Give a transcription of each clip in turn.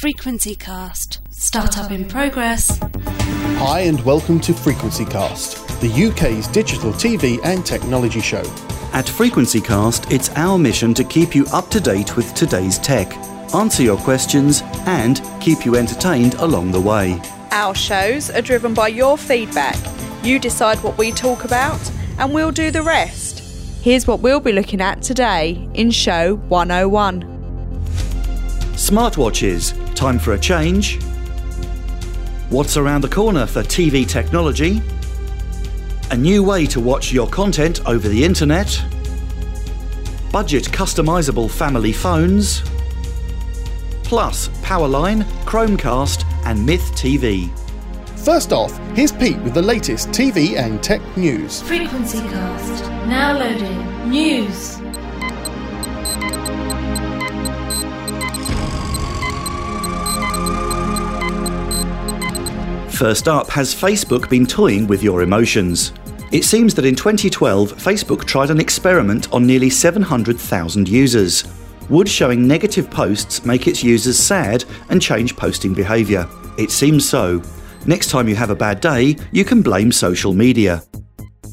Frequency Cast. Startup in progress. Hi, and welcome to Frequency Cast, the UK's digital TV and technology show. At Frequency Cast, it's our mission to keep you up to date with today's tech, answer your questions, and keep you entertained along the way. Our shows are driven by your feedback. You decide what we talk about, and we'll do the rest. Here's what we'll be looking at today in Show 101. Smartwatches, time for a change. What's around the corner for TV technology? A new way to watch your content over the internet. Budget customizable family phones. Plus Powerline, Chromecast, and Myth TV. First off, here's Pete with the latest TV and tech news. Frequency Cast. Now loading. News. First up, has Facebook been toying with your emotions? It seems that in 2012, Facebook tried an experiment on nearly 700,000 users. Would showing negative posts make its users sad and change posting behaviour? It seems so. Next time you have a bad day, you can blame social media.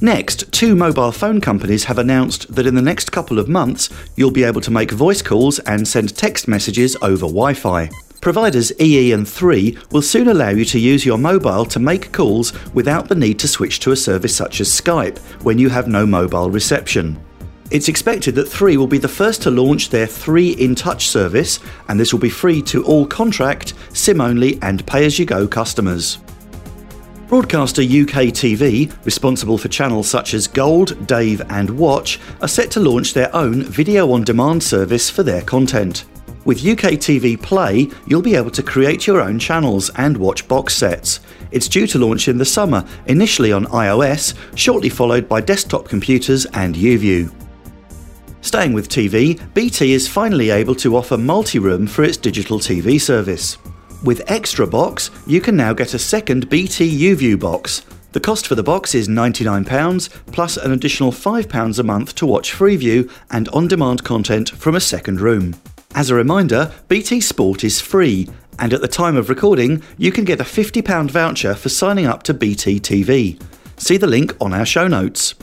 Next, two mobile phone companies have announced that in the next couple of months, you'll be able to make voice calls and send text messages over Wi Fi. Providers EE and 3 will soon allow you to use your mobile to make calls without the need to switch to a service such as Skype when you have no mobile reception. It's expected that 3 will be the first to launch their 3 in Touch service, and this will be free to all contract, SIM only, and pay as you go customers. Broadcaster UK TV, responsible for channels such as Gold, Dave, and Watch, are set to launch their own video on demand service for their content. With UK TV Play, you'll be able to create your own channels and watch box sets. It's due to launch in the summer, initially on iOS, shortly followed by desktop computers and YouView. Staying with TV, BT is finally able to offer multi room for its digital TV service. With Extra Box, you can now get a second BT YouView box. The cost for the box is £99 plus an additional £5 a month to watch Freeview and on demand content from a second room. As a reminder, BT Sport is free, and at the time of recording, you can get a £50 voucher for signing up to BT TV. See the link on our show notes.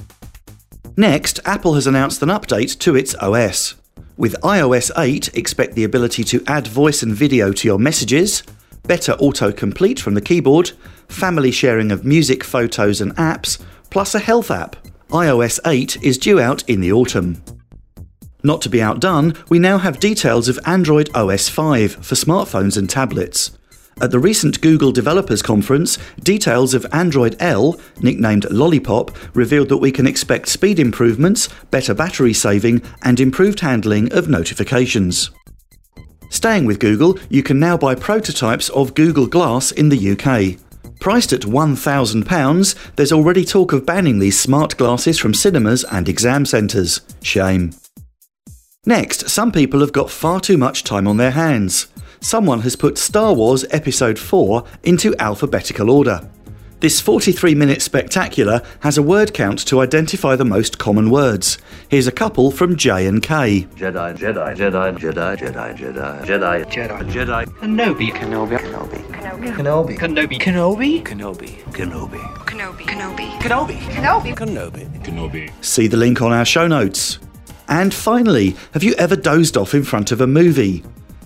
Next, Apple has announced an update to its OS. With iOS 8, expect the ability to add voice and video to your messages, better autocomplete from the keyboard, family sharing of music, photos, and apps, plus a health app. iOS 8 is due out in the autumn. Not to be outdone, we now have details of Android OS 5 for smartphones and tablets. At the recent Google Developers Conference, details of Android L, nicknamed Lollipop, revealed that we can expect speed improvements, better battery saving, and improved handling of notifications. Staying with Google, you can now buy prototypes of Google Glass in the UK. Priced at £1,000, there's already talk of banning these smart glasses from cinemas and exam centres. Shame. Next, some people have got far too much time on their hands. Someone has put Star Wars Episode 4 into alphabetical order. This 43 minute spectacular has a word count to identify the most common words. Here's a couple from J and K. Jedi, Jedi, Jedi, Jedi, Jedi, Jedi, Jedi, Jedi, Jedi, Kenobi, Kenobi, Kenobi, Kenobi, Kenobi, Kenobi, Kenobi, Kenobi, Kenobi, Kenobi, Kenobi, Kenobi, Kenobi, Kenobi. See the link on our show notes. And finally, have you ever dozed off in front of a movie?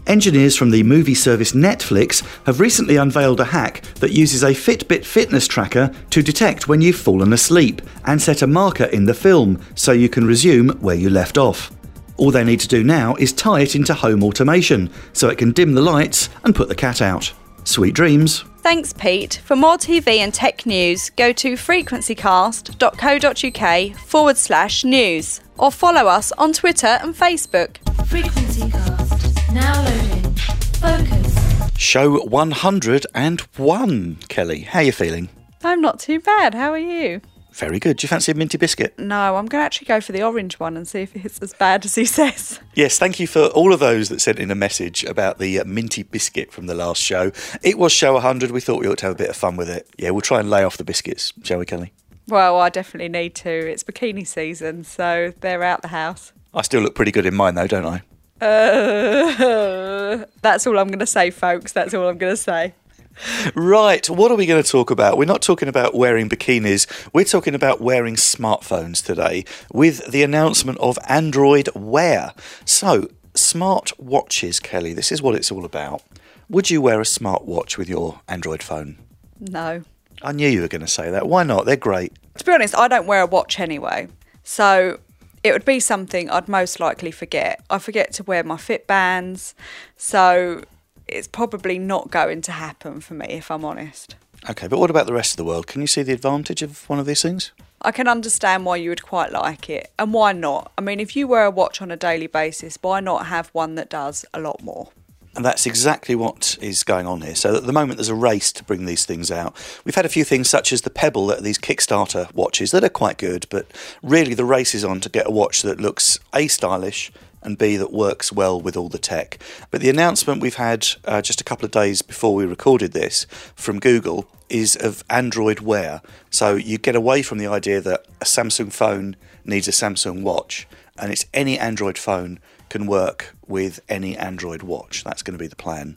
Engineers from the movie service Netflix have recently unveiled a hack that uses a Fitbit fitness tracker to detect when you've fallen asleep and set a marker in the film so you can resume where you left off. All they need to do now is tie it into home automation so it can dim the lights and put the cat out. Sweet dreams. Thanks, Pete. For more TV and tech news, go to frequencycast.co.uk forward slash news or follow us on Twitter and Facebook. Frequencycast, Now loading. Focus. Show 101, Kelly. How are you feeling? I'm not too bad. How are you? Very good. Do you fancy a minty biscuit? No, I'm going to actually go for the orange one and see if it's as bad as he says. Yes, thank you for all of those that sent in a message about the uh, minty biscuit from the last show. It was show 100. We thought we ought to have a bit of fun with it. Yeah, we'll try and lay off the biscuits, shall we, Kelly? Well, I definitely need to. It's bikini season, so they're out the house. I still look pretty good in mine, though, don't I? Uh, that's all I'm going to say, folks. That's all I'm going to say. Right, what are we going to talk about? We're not talking about wearing bikinis, we're talking about wearing smartphones today with the announcement of Android Wear. So, smart watches, Kelly, this is what it's all about. Would you wear a smartwatch with your Android phone? No. I knew you were going to say that. Why not? They're great. To be honest, I don't wear a watch anyway. So it would be something I'd most likely forget. I forget to wear my fit bands. So it's probably not going to happen for me, if I'm honest. Okay, but what about the rest of the world? Can you see the advantage of one of these things? I can understand why you would quite like it. And why not? I mean, if you wear a watch on a daily basis, why not have one that does a lot more? And that's exactly what is going on here. So at the moment, there's a race to bring these things out. We've had a few things such as the Pebble, that are these Kickstarter watches that are quite good, but really the race is on to get a watch that looks A, stylish, and B, that works well with all the tech. But the announcement we've had uh, just a couple of days before we recorded this from Google is of Android Wear. So you get away from the idea that a Samsung phone needs a Samsung watch, and it's any Android phone can work with any Android watch. That's going to be the plan.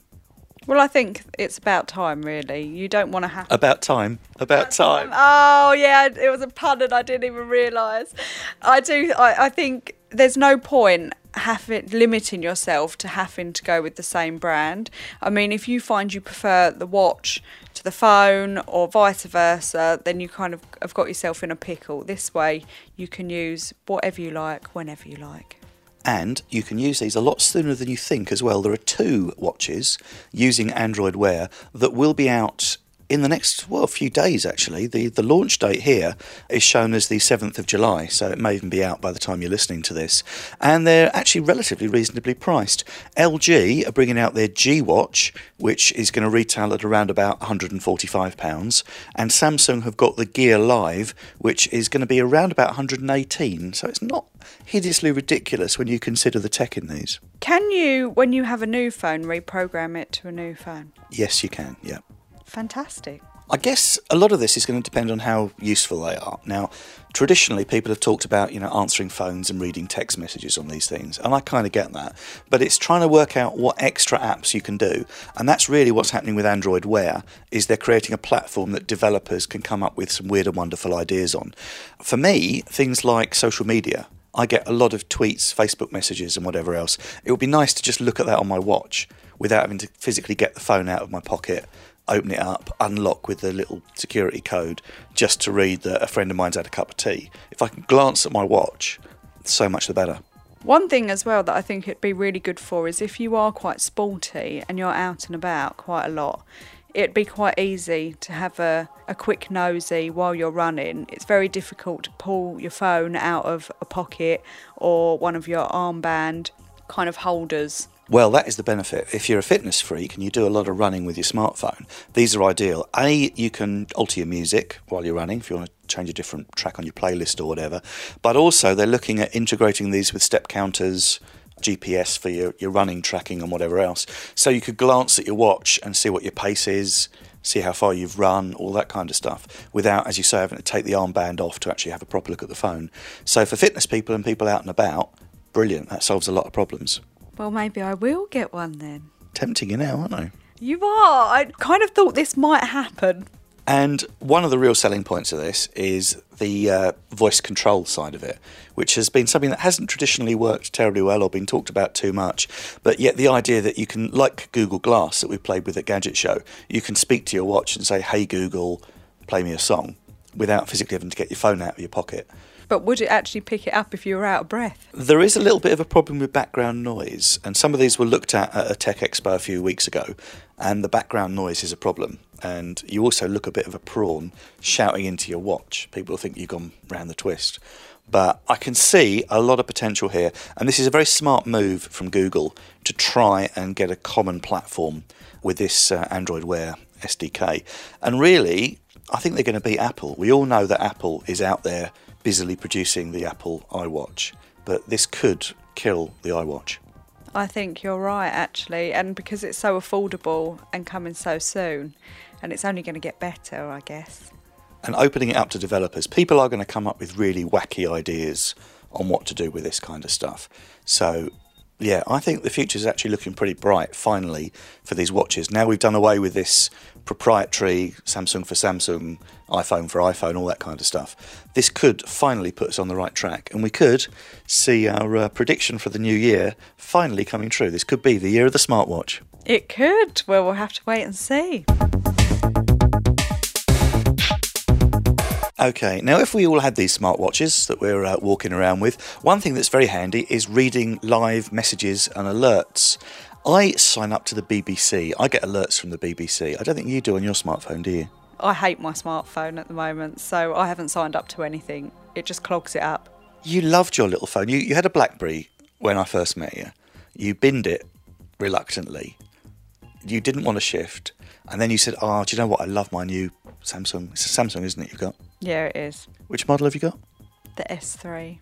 Well, I think it's about time, really. You don't want to have. About time. About time. Oh, yeah, it was a pun and I didn't even realise. I do, I, I think there's no point having limiting yourself to having to go with the same brand. I mean, if you find you prefer the watch to the phone or vice versa, then you kind of have got yourself in a pickle. This way, you can use whatever you like, whenever you like. And you can use these a lot sooner than you think as well. There are two watches using Android Wear that will be out in the next well a few days actually. The the launch date here is shown as the 7th of July so it may even be out by the time you're listening to this. And they're actually relatively reasonably priced. LG are bringing out their G watch which is going to retail at around about 145 pounds. And Samsung have got the Gear Live which is going to be around about 118 so it's not hideously ridiculous when you consider the tech in these. Can you, when you have a new phone, reprogram it to a new phone? yes you can yeah Fantastic. I guess a lot of this is going to depend on how useful they are. Now, traditionally, people have talked about you know answering phones and reading text messages on these things, and I kind of get that. But it's trying to work out what extra apps you can do, and that's really what's happening with Android Wear. Is they're creating a platform that developers can come up with some weird and wonderful ideas on. For me, things like social media. I get a lot of tweets, Facebook messages, and whatever else. It would be nice to just look at that on my watch without having to physically get the phone out of my pocket open it up, unlock with the little security code just to read that a friend of mine's had a cup of tea. If I can glance at my watch, so much the better. One thing as well that I think it'd be really good for is if you are quite sporty and you're out and about quite a lot, it'd be quite easy to have a, a quick nosy while you're running. It's very difficult to pull your phone out of a pocket or one of your armband kind of holders. Well, that is the benefit. If you're a fitness freak and you do a lot of running with your smartphone, these are ideal. A, you can alter your music while you're running if you want to change a different track on your playlist or whatever. But also, they're looking at integrating these with step counters, GPS for your, your running tracking and whatever else. So you could glance at your watch and see what your pace is, see how far you've run, all that kind of stuff, without, as you say, having to take the armband off to actually have a proper look at the phone. So for fitness people and people out and about, brilliant. That solves a lot of problems. Well, maybe I will get one then. Tempting you now, aren't I? You are. I kind of thought this might happen. And one of the real selling points of this is the uh, voice control side of it, which has been something that hasn't traditionally worked terribly well or been talked about too much. But yet, the idea that you can, like Google Glass that we played with at Gadget Show, you can speak to your watch and say, Hey Google, play me a song without physically having to get your phone out of your pocket. But would it actually pick it up if you were out of breath? There is a little bit of a problem with background noise, and some of these were looked at at a Tech Expo a few weeks ago, and the background noise is a problem. And you also look a bit of a prawn shouting into your watch. People think you've gone round the twist. But I can see a lot of potential here, and this is a very smart move from Google to try and get a common platform with this uh, Android Wear SDK. And really, I think they're going to beat Apple. We all know that Apple is out there busily producing the Apple iWatch, but this could kill the iWatch. I think you're right, actually. And because it's so affordable and coming so soon, and it's only going to get better, I guess. And opening it up to developers, people are going to come up with really wacky ideas on what to do with this kind of stuff. So Yeah, I think the future is actually looking pretty bright finally for these watches. Now we've done away with this proprietary Samsung for Samsung, iPhone for iPhone, all that kind of stuff. This could finally put us on the right track, and we could see our uh, prediction for the new year finally coming true. This could be the year of the smartwatch. It could. Well, we'll have to wait and see. Okay, now if we all had these smartwatches that we're uh, walking around with, one thing that's very handy is reading live messages and alerts. I sign up to the BBC. I get alerts from the BBC. I don't think you do on your smartphone, do you? I hate my smartphone at the moment, so I haven't signed up to anything. It just clogs it up. You loved your little phone. You, you had a Blackberry when I first met you. You binned it reluctantly. You didn't want to shift. And then you said, Oh, do you know what? I love my new Samsung. It's a Samsung, isn't it? You've got. Yeah, it is. Which model have you got? The S3.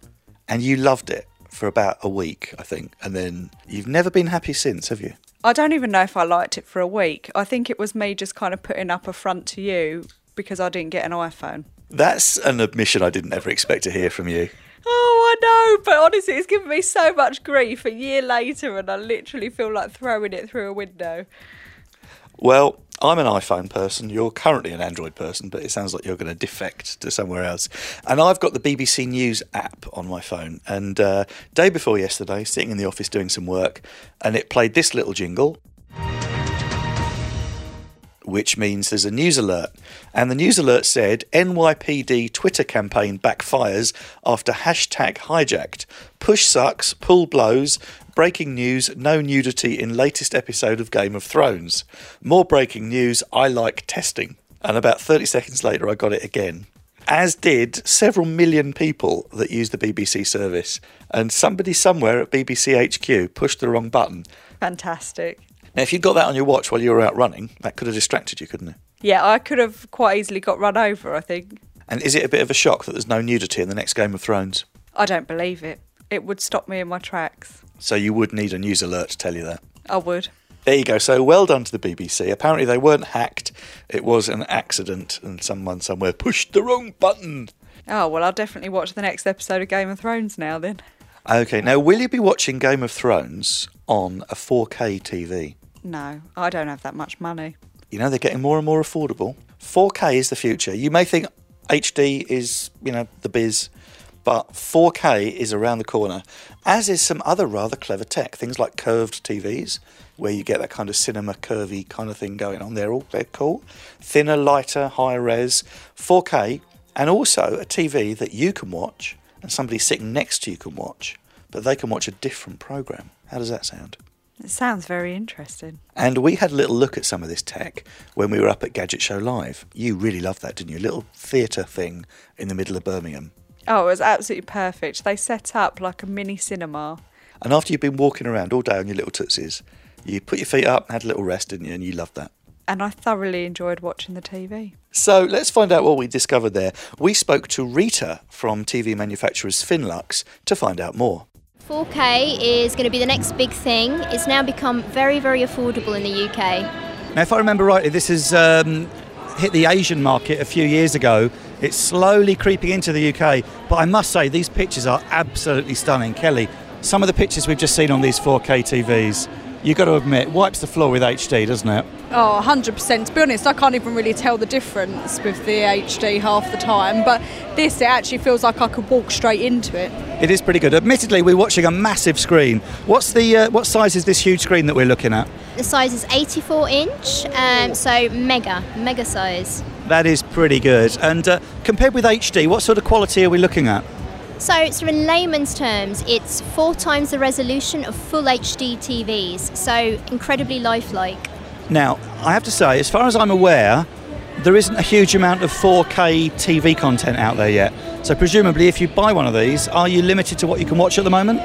And you loved it for about a week, I think. And then you've never been happy since, have you? I don't even know if I liked it for a week. I think it was me just kind of putting up a front to you because I didn't get an iPhone. That's an admission I didn't ever expect to hear from you. Oh, I know, but honestly, it's given me so much grief a year later, and I literally feel like throwing it through a window. Well, I'm an iPhone person. You're currently an Android person, but it sounds like you're going to defect to somewhere else. And I've got the BBC News app on my phone. And uh, day before yesterday, sitting in the office doing some work, and it played this little jingle. Which means there's a news alert. And the news alert said NYPD Twitter campaign backfires after hashtag hijacked. Push sucks, pull blows, breaking news, no nudity in latest episode of Game of Thrones. More breaking news, I like testing. And about 30 seconds later, I got it again. As did several million people that use the BBC service. And somebody somewhere at BBC HQ pushed the wrong button. Fantastic. Now, if you'd got that on your watch while you were out running, that could have distracted you, couldn't it? Yeah, I could have quite easily got run over, I think. And is it a bit of a shock that there's no nudity in the next Game of Thrones? I don't believe it. It would stop me in my tracks. So you would need a news alert to tell you that. I would. There you go. So well done to the BBC. Apparently they weren't hacked. It was an accident and someone somewhere pushed the wrong button. Oh, well, I'll definitely watch the next episode of Game of Thrones now then. Okay, now will you be watching Game of Thrones on a 4K TV? No, I don't have that much money. You know, they're getting more and more affordable. 4K is the future. You may think HD is, you know, the biz, but 4K is around the corner, as is some other rather clever tech. Things like curved TVs, where you get that kind of cinema curvy kind of thing going on. They're all they're cool. Thinner, lighter, higher res, 4K, and also a TV that you can watch and somebody sitting next to you can watch, but they can watch a different program. How does that sound? It sounds very interesting. And we had a little look at some of this tech when we were up at Gadget Show Live. You really loved that, didn't you? A little theatre thing in the middle of Birmingham. Oh, it was absolutely perfect. They set up like a mini cinema. And after you've been walking around all day on your little tootsies, you put your feet up and had a little rest, didn't you? And you loved that. And I thoroughly enjoyed watching the TV. So let's find out what we discovered there. We spoke to Rita from TV manufacturers Finlux to find out more. 4K is going to be the next big thing. It's now become very, very affordable in the UK. Now, if I remember rightly, this has um, hit the Asian market a few years ago. It's slowly creeping into the UK, but I must say these pictures are absolutely stunning. Kelly, some of the pictures we've just seen on these 4K TVs, you've got to admit, wipes the floor with HD, doesn't it? Oh, 100%. To be honest, I can't even really tell the difference with the HD half the time, but this, it actually feels like I could walk straight into it. It is pretty good. Admittedly, we're watching a massive screen. What's the uh, what size is this huge screen that we're looking at? The size is 84 inch, um, so mega, mega size. That is pretty good. And uh, compared with HD, what sort of quality are we looking at? So, of in layman's terms, it's four times the resolution of full HD TVs, so incredibly lifelike. Now, I have to say, as far as I'm aware, there isn't a huge amount of 4K TV content out there yet. So, presumably, if you buy one of these, are you limited to what you can watch at the moment?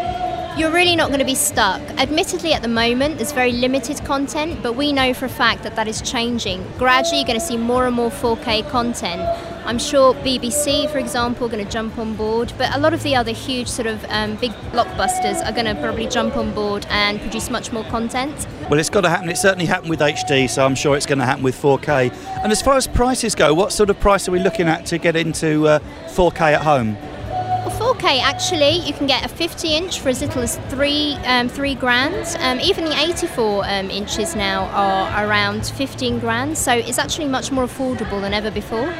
You're really not going to be stuck. Admittedly, at the moment, there's very limited content, but we know for a fact that that is changing. Gradually, you're going to see more and more 4K content. I'm sure BBC, for example, are going to jump on board, but a lot of the other huge sort of um, big blockbusters are going to probably jump on board and produce much more content. Well, it's got to happen. It certainly happened with HD, so I'm sure it's going to happen with 4K. And as far as prices go, what sort of price are we looking at to get into uh, 4K at home? Well, 4K 4K, actually, you can get a 50 inch for as little as three um, three grand. Um, even the 84 um, inches now are around 15 grand, so it's actually much more affordable than ever before.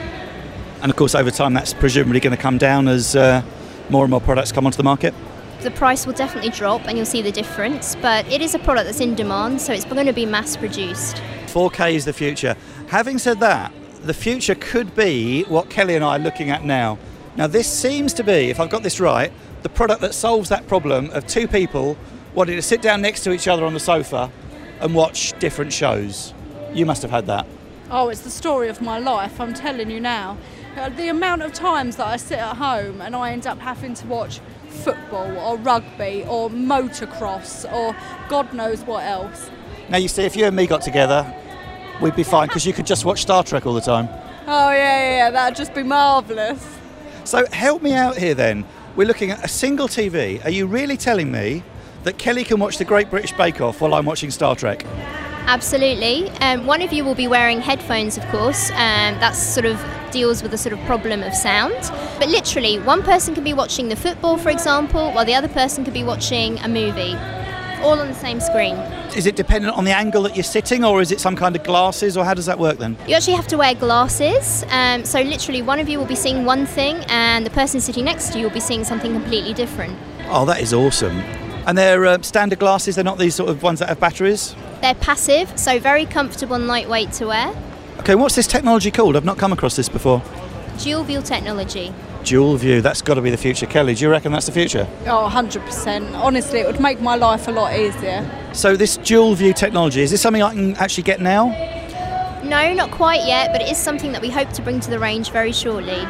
And of course, over time, that's presumably going to come down as uh, more and more products come onto the market. The price will definitely drop, and you'll see the difference. But it is a product that's in demand, so it's going to be mass produced. 4K is the future. Having said that, the future could be what Kelly and I are looking at now. Now, this seems to be, if I've got this right, the product that solves that problem of two people wanting to sit down next to each other on the sofa and watch different shows. You must have had that. Oh, it's the story of my life, I'm telling you now. Uh, The amount of times that I sit at home and I end up having to watch football or rugby or motocross or God knows what else. Now, you see, if you and me got together, we'd be fine because you could just watch Star Trek all the time. Oh, yeah, yeah, yeah, that'd just be marvellous. So, help me out here then. We're looking at a single TV. Are you really telling me that Kelly can watch the Great British Bake Off while I'm watching Star Trek? Absolutely. Um, one of you will be wearing headphones, of course. Um, that sort of deals with the sort of problem of sound. But literally, one person can be watching the football, for example, while the other person could be watching a movie, all on the same screen. Is it dependent on the angle that you're sitting, or is it some kind of glasses, or how does that work then? You actually have to wear glasses. Um, so literally, one of you will be seeing one thing, and the person sitting next to you will be seeing something completely different. Oh, that is awesome. And they're uh, standard glasses, they're not these sort of ones that have batteries? They're passive, so very comfortable and lightweight to wear. Okay, what's this technology called? I've not come across this before. Dual view technology. Dual view, that's got to be the future. Kelly, do you reckon that's the future? Oh, 100%. Honestly, it would make my life a lot easier. So, this dual view technology, is this something I can actually get now? No, not quite yet, but it is something that we hope to bring to the range very shortly.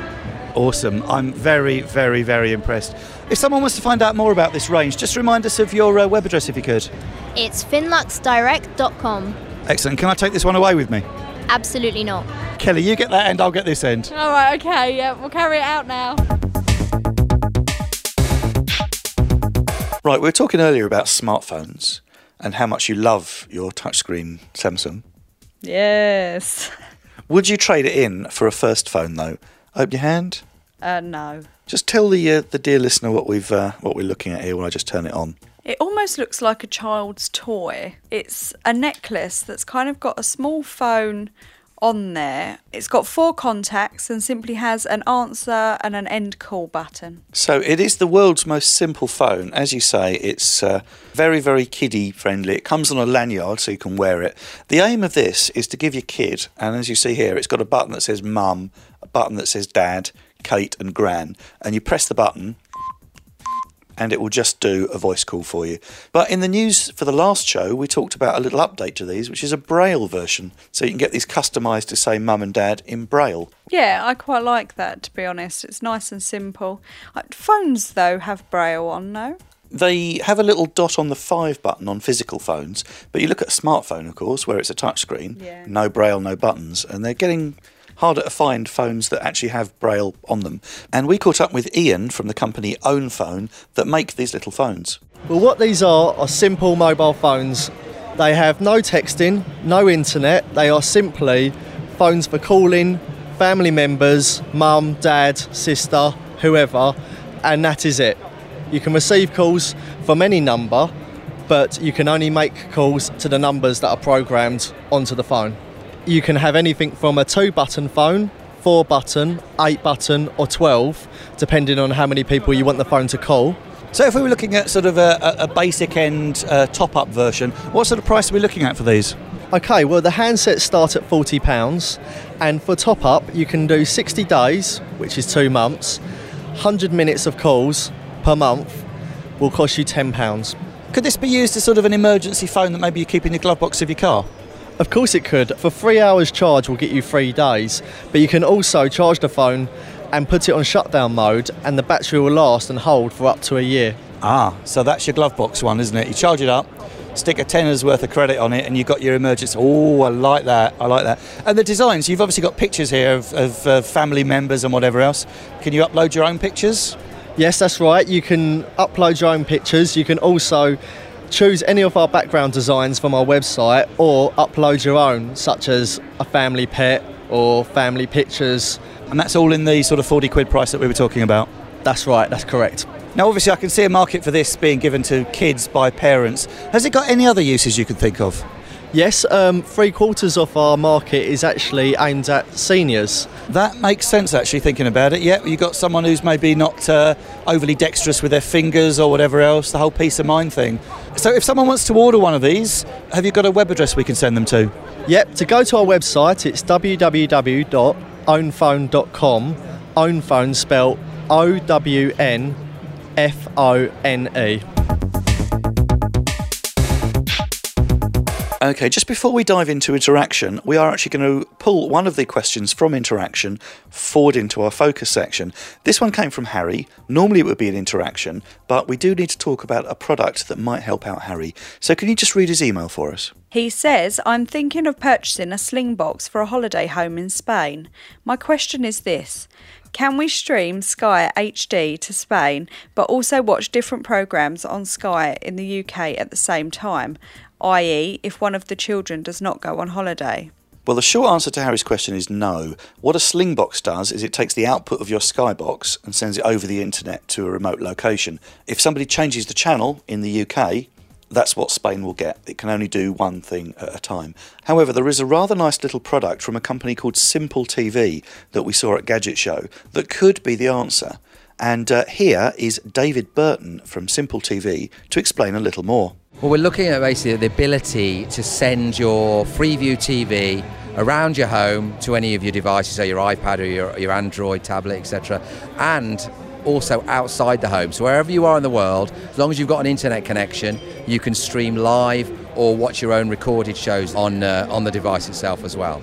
Awesome. I'm very, very, very impressed. If someone wants to find out more about this range, just remind us of your uh, web address if you could. It's finluxdirect.com. Excellent. Can I take this one away with me? Absolutely not. Kelly, you get that end, I'll get this end. All right, okay, yeah, we'll carry it out now. Right, we were talking earlier about smartphones and how much you love your touchscreen Samsung. Yes. Would you trade it in for a first phone though? Open your hand. Uh, no. Just tell the uh, the dear listener what we've uh, what we're looking at here when I just turn it on. It almost looks like a child's toy. It's a necklace that's kind of got a small phone on there. It's got four contacts and simply has an answer and an end call button. So it is the world's most simple phone. As you say, it's uh, very, very kiddie friendly. It comes on a lanyard so you can wear it. The aim of this is to give your kid, and as you see here, it's got a button that says mum, a button that says dad, Kate, and gran. And you press the button, and it will just do a voice call for you. But in the news for the last show, we talked about a little update to these, which is a Braille version. So you can get these customised to say mum and dad in Braille. Yeah, I quite like that to be honest. It's nice and simple. Uh, Phones though have braille on, no? They have a little dot on the five button on physical phones, but you look at a smartphone, of course, where it's a touchscreen, Yeah. no braille, no buttons, and they're getting harder to find phones that actually have braille on them. And we caught up with Ian from the company OwnFone that make these little phones. Well, what these are are simple mobile phones. They have no texting, no internet. They are simply phones for calling family members, mum, dad, sister, whoever, and that is it. You can receive calls from any number, but you can only make calls to the numbers that are programmed onto the phone. You can have anything from a two button phone, four button, eight button, or 12, depending on how many people you want the phone to call. So, if we were looking at sort of a, a, basic end uh, top up version, what sort of price are we looking at for these? Okay, well, the handsets start at £40, and for top up, you can do 60 days, which is two months, 100 minutes of calls per month will cost you £10. Could this be used as sort of an emergency phone that maybe you keep in your glove box of your car? Of course, it could. For three hours charge, will get you three days, but you can also charge the phone and put it on shutdown mode, and the battery will last and hold for up to a year. Ah, so that's your glove box one, isn't it? You charge it up, stick a tenner's worth of credit on it, and you've got your emergency. Oh, I like that. I like that. And the designs, you've obviously got pictures here of, of uh, family members and whatever else. Can you upload your own pictures? Yes, that's right. You can upload your own pictures. You can also choose any of our background designs from our website or upload your own, such as a family pet or family pictures. And that's all in the sort of 40 quid price that we were talking about. That's right, that's correct. Now, obviously, I can see a market for this being given to kids by parents. Has it got any other uses you can think of? Yes, um, three quarters of our market is actually aimed at seniors. That makes sense, actually, thinking about it. Yeah, you've got someone who's maybe not uh, overly dexterous with their fingers or whatever else, the whole peace of mind thing. So, if someone wants to order one of these, have you got a web address we can send them to? Yep, to go to our website, it's www.ownfone.com. OwnFone spelled O W N F O N E. Okay, just before we dive into interaction, we are actually going to pull one of the questions from interaction forward into our focus section. This one came from Harry. Normally it would be an interaction, but we do need to talk about a product that might help out Harry. So can you just read his email for us? He says, I'm thinking of purchasing a sling box for a holiday home in Spain. My question is this Can we stream Sky HD to Spain, but also watch different programmes on Sky in the UK at the same time? i.e., if one of the children does not go on holiday? Well, the short answer to Harry's question is no. What a Slingbox does is it takes the output of your Skybox and sends it over the internet to a remote location. If somebody changes the channel in the UK, that's what Spain will get. It can only do one thing at a time. However, there is a rather nice little product from a company called Simple TV that we saw at Gadget Show that could be the answer. And uh, here is David Burton from Simple TV to explain a little more. Well, we're looking at basically the ability to send your Freeview TV around your home to any of your devices, so your iPad or your, your Android tablet, etc., and also outside the home. So wherever you are in the world, as long as you've got an internet connection, you can stream live or watch your own recorded shows on uh, on the device itself as well.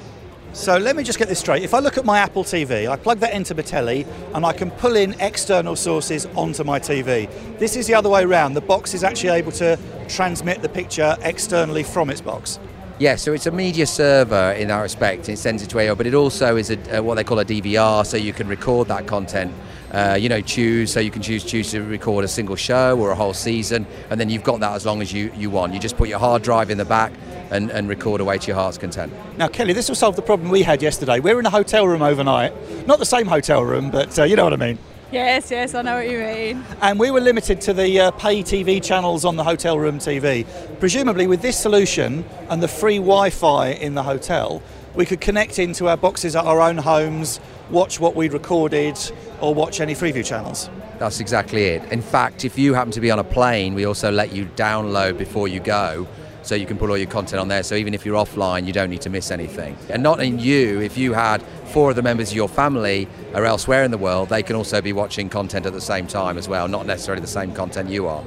So let me just get this straight. If I look at my Apple TV, I plug that into my telly and I can pull in external sources onto my TV. This is the other way around. The box is actually able to transmit the picture externally from its box. Yeah, so it's a media server in that respect. It sends it to AO, but it also is a, uh, what they call a DVR, so you can record that content. Uh, you know, choose so you can choose choose to record a single show or a whole season, and then you've got that as long as you, you want. You just put your hard drive in the back and, and record away to your heart's content. Now, Kelly, this will solve the problem we had yesterday. We were in a hotel room overnight, not the same hotel room, but uh, you know what I mean. Yes, yes, I know what you mean. And we were limited to the uh, pay TV channels on the hotel room TV. Presumably, with this solution and the free Wi Fi in the hotel, we could connect into our boxes at our own homes, watch what we'd recorded, or watch any Freeview channels. That's exactly it. In fact, if you happen to be on a plane, we also let you download before you go so you can put all your content on there. So even if you're offline, you don't need to miss anything. And not in you, if you had four of the members of your family are elsewhere in the world, they can also be watching content at the same time as well, not necessarily the same content you are.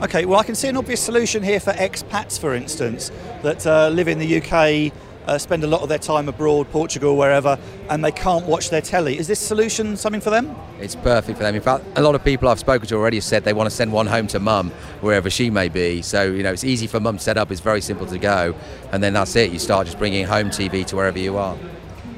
Okay, well, I can see an obvious solution here for expats, for instance, that uh, live in the UK uh, spend a lot of their time abroad, Portugal, wherever, and they can't watch their telly. Is this solution something for them? It's perfect for them. In fact, a lot of people I've spoken to already have said they want to send one home to mum, wherever she may be. So, you know, it's easy for mum to set up, it's very simple to go, and then that's it. You start just bringing home TV to wherever you are.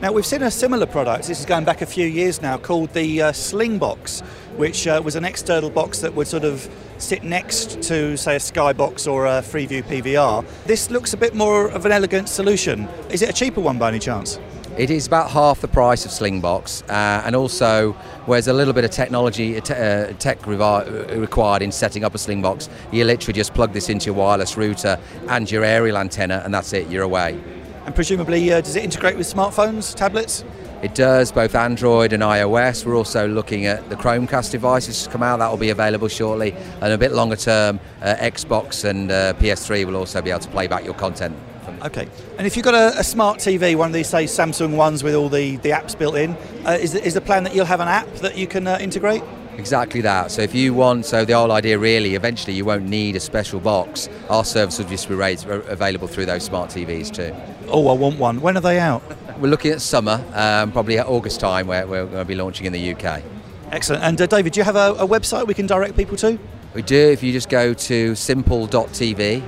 Now, we've seen a similar product, this is going back a few years now, called the uh, Slingbox, which uh, was an external box that would sort of sit next to, say, a Skybox or a Freeview PVR. This looks a bit more of an elegant solution. Is it a cheaper one by any chance? It is about half the price of Slingbox, uh, and also whereas a little bit of technology uh, tech revi- required in setting up a Slingbox, you literally just plug this into your wireless router and your aerial antenna, and that's it. You're away. And presumably, uh, does it integrate with smartphones, tablets? It does both Android and iOS. We're also looking at the Chromecast devices to come out. That will be available shortly. And a bit longer term, uh, Xbox and uh, PS3 will also be able to play back your content. Okay. And if you've got a, a, smart TV, one of these, say, Samsung ones with all the, the apps built in, uh, is, the, is the plan that you'll have an app that you can uh, integrate? Exactly that. So if you want, so the whole idea really, eventually you won't need a special box. Our service will just be raised, available through those smart TVs too. Oh, I want one. When are they out? We're looking at summer, um, probably at August time, where we're going to be launching in the UK. Excellent. And uh, David, do you have a, a website we can direct people to? We do. If you just go to simple.tv,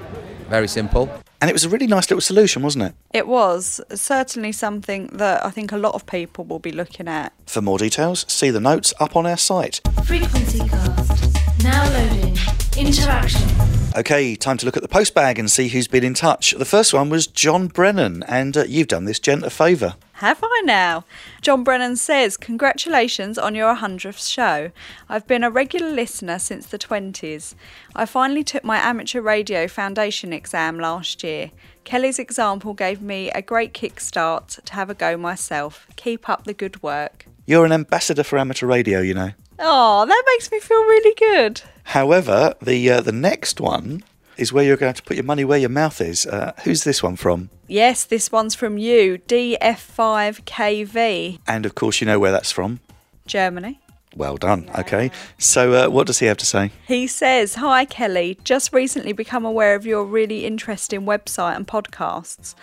very simple. And it was a really nice little solution, wasn't it? It was certainly something that I think a lot of people will be looking at. For more details, see the notes up on our site. Frequency cast. Now loading. Interaction. Okay, time to look at the post bag and see who's been in touch. The first one was John Brennan, and uh, you've done this gent a favour. Have I now? John Brennan says, Congratulations on your 100th show. I've been a regular listener since the 20s. I finally took my amateur radio foundation exam last year. Kelly's example gave me a great kickstart to have a go myself. Keep up the good work. You're an ambassador for amateur radio, you know. Oh, that makes me feel really good. However, the uh, the next one is where you're going to put your money where your mouth is. Uh, who's this one from? Yes, this one's from you, DF5KV, And of course, you know where that's from. Germany. Well done. Okay. So, uh, what does he have to say? He says, Hi Kelly, just recently become aware of your really interesting website and podcasts.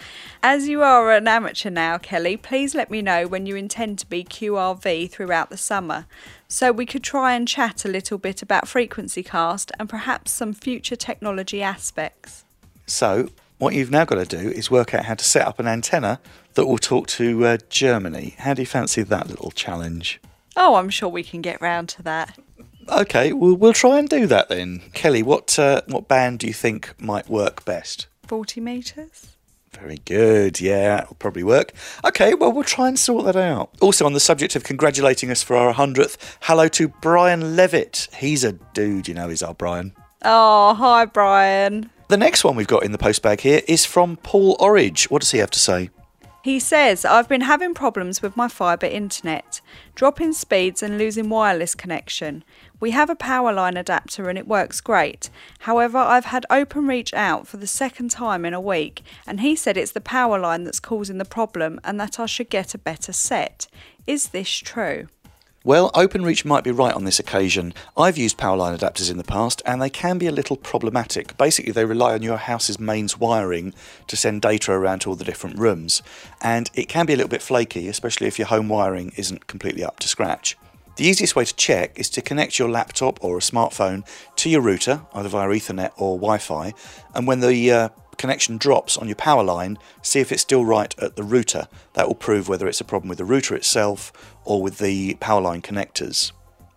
As you are an amateur now, Kelly, please let me know when you intend to be QRV throughout the summer so we could try and chat a little bit about Frequency Cast and perhaps some future technology aspects. So, what you've now got to do is work out how to set up an antenna that will talk to uh, Germany. How do you fancy that little challenge? Oh, I'm sure we can get round to that. Okay, we'll, we'll try and do that then. Kelly, what uh, what band do you think might work best? 40 metres? Very good. Yeah, it'll probably work. Okay, well, we'll try and sort that out. Also, on the subject of congratulating us for our 100th, hello to Brian Levitt. He's a dude, you know, he's our Brian. Oh, hi, Brian. The next one we've got in the postbag here is from Paul Orridge. What does he have to say? He says, I've been having problems with my fibre internet, dropping speeds and losing wireless connection. We have a power line adapter and it works great. However, I've had OpenReach out for the second time in a week, and he said it's the power line that's causing the problem and that I should get a better set. Is this true? Well, OpenReach might be right on this occasion. I've used powerline adapters in the past and they can be a little problematic. Basically, they rely on your house's mains wiring to send data around to all the different rooms, and it can be a little bit flaky, especially if your home wiring isn't completely up to scratch. The easiest way to check is to connect your laptop or a smartphone to your router, either via Ethernet or Wi Fi, and when the uh, connection drops on your power line, see if it's still right at the router. That will prove whether it's a problem with the router itself or with the power line connectors.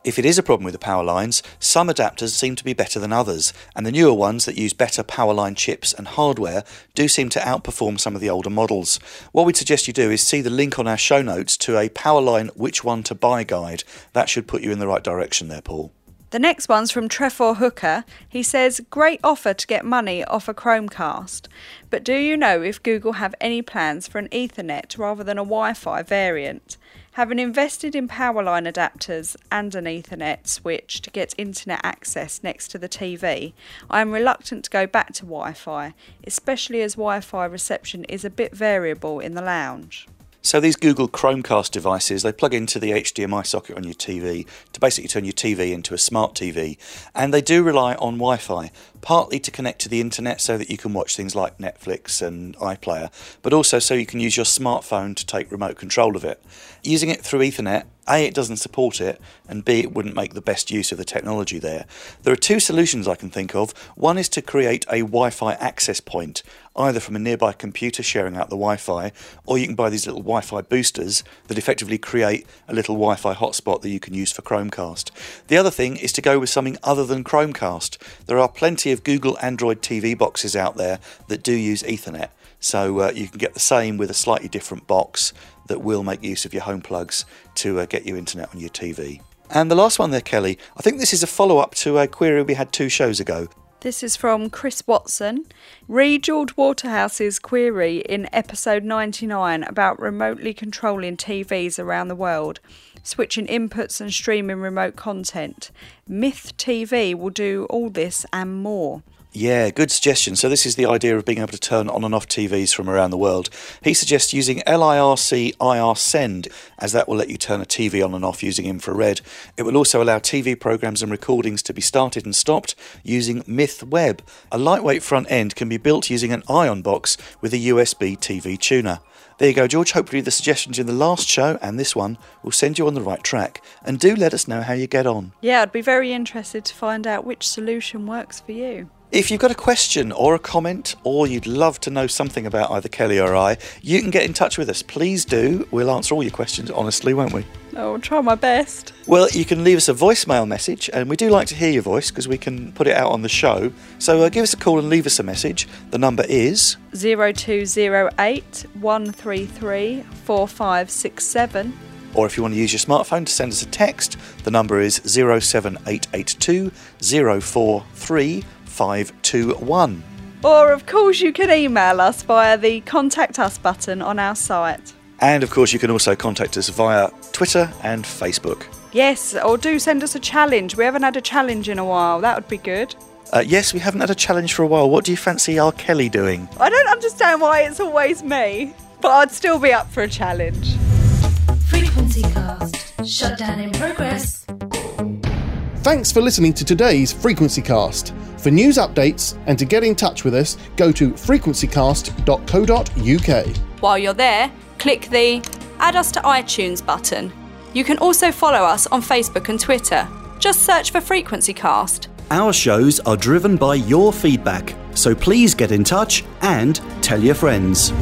If it is a problem with the power lines, some adapters seem to be better than others, and the newer ones that use better power line chips and hardware do seem to outperform some of the older models. What we'd suggest you do is see the link on our show notes to a power line Which One to Buy guide. That should put you in the right direction there, Paul. The next one's from Trefor Hooker. He says, Great offer to get money off a Chromecast. But do you know if Google have any plans for an Ethernet rather than a Wi Fi variant? Having invested in powerline adapters and an Ethernet switch to get internet access next to the TV, I am reluctant to go back to Wi Fi, especially as Wi Fi reception is a bit variable in the lounge. So these Google Chromecast devices, they plug into the HDMI socket on your TV to basically turn your TV into a smart TV, and they do rely on Wi-Fi, partly to connect to the internet so that you can watch things like Netflix and iPlayer, but also so you can use your smartphone to take remote control of it. Using it through Ethernet, A, it doesn't support it, and B, it wouldn't make the best use of the technology there. There are two solutions I can think of. One is to create a Wi Fi access point, either from a nearby computer sharing out the Wi Fi, or you can buy these little Wi Fi boosters that effectively create a little Wi Fi hotspot that you can use for Chromecast. The other thing is to go with something other than Chromecast. There are of Google Android TV boxes out there that do use Ethernet. So uh, you can get the same with a slightly different box that will make use of your home plugs to uh, get you internet on your TV. And the last one there, Kelly, I think this is a follow up to a query we had two shows ago. This is from Chris Watson. Read George Waterhouse's query in episode 99 about remotely controlling TVs around the world, switching inputs and streaming remote content. Myth TV will do all this and more. Yeah, good suggestion. So, this is the idea of being able to turn on and off TVs from around the world. He suggests using LIRC IR Send, as that will let you turn a TV on and off using infrared. It will also allow TV programs and recordings to be started and stopped using Myth Web. A lightweight front end can be built using an ion box with a USB TV tuner. There you go, George. Hopefully, the suggestions in the last show and this one will send you on the right track. And do let us know how you get on. Yeah, I'd be very interested to find out which solution works for you. If you've got a question or a comment, or you'd love to know something about either Kelly or I, you can get in touch with us. Please do. We'll answer all your questions honestly, won't we? I'll try my best. Well, you can leave us a voicemail message, and we do like to hear your voice because we can put it out on the show. So uh, give us a call and leave us a message. The number is 0208 133 4567. or if you want to use your smartphone to send us a text, the number is 07882 043 521. Or, of course, you can email us via the Contact Us button on our site. And of course, you can also contact us via Twitter and Facebook. Yes, or do send us a challenge. We haven't had a challenge in a while. That would be good. Uh, yes, we haven't had a challenge for a while. What do you fancy our Kelly doing? I don't understand why it's always me, but I'd still be up for a challenge. Frequency Cast. Shutdown in progress. Thanks for listening to today's Frequency Cast. For news updates and to get in touch with us, go to frequencycast.co.uk. While you're there, click the Add Us to iTunes button. You can also follow us on Facebook and Twitter. Just search for Frequency Cast. Our shows are driven by your feedback, so please get in touch and tell your friends.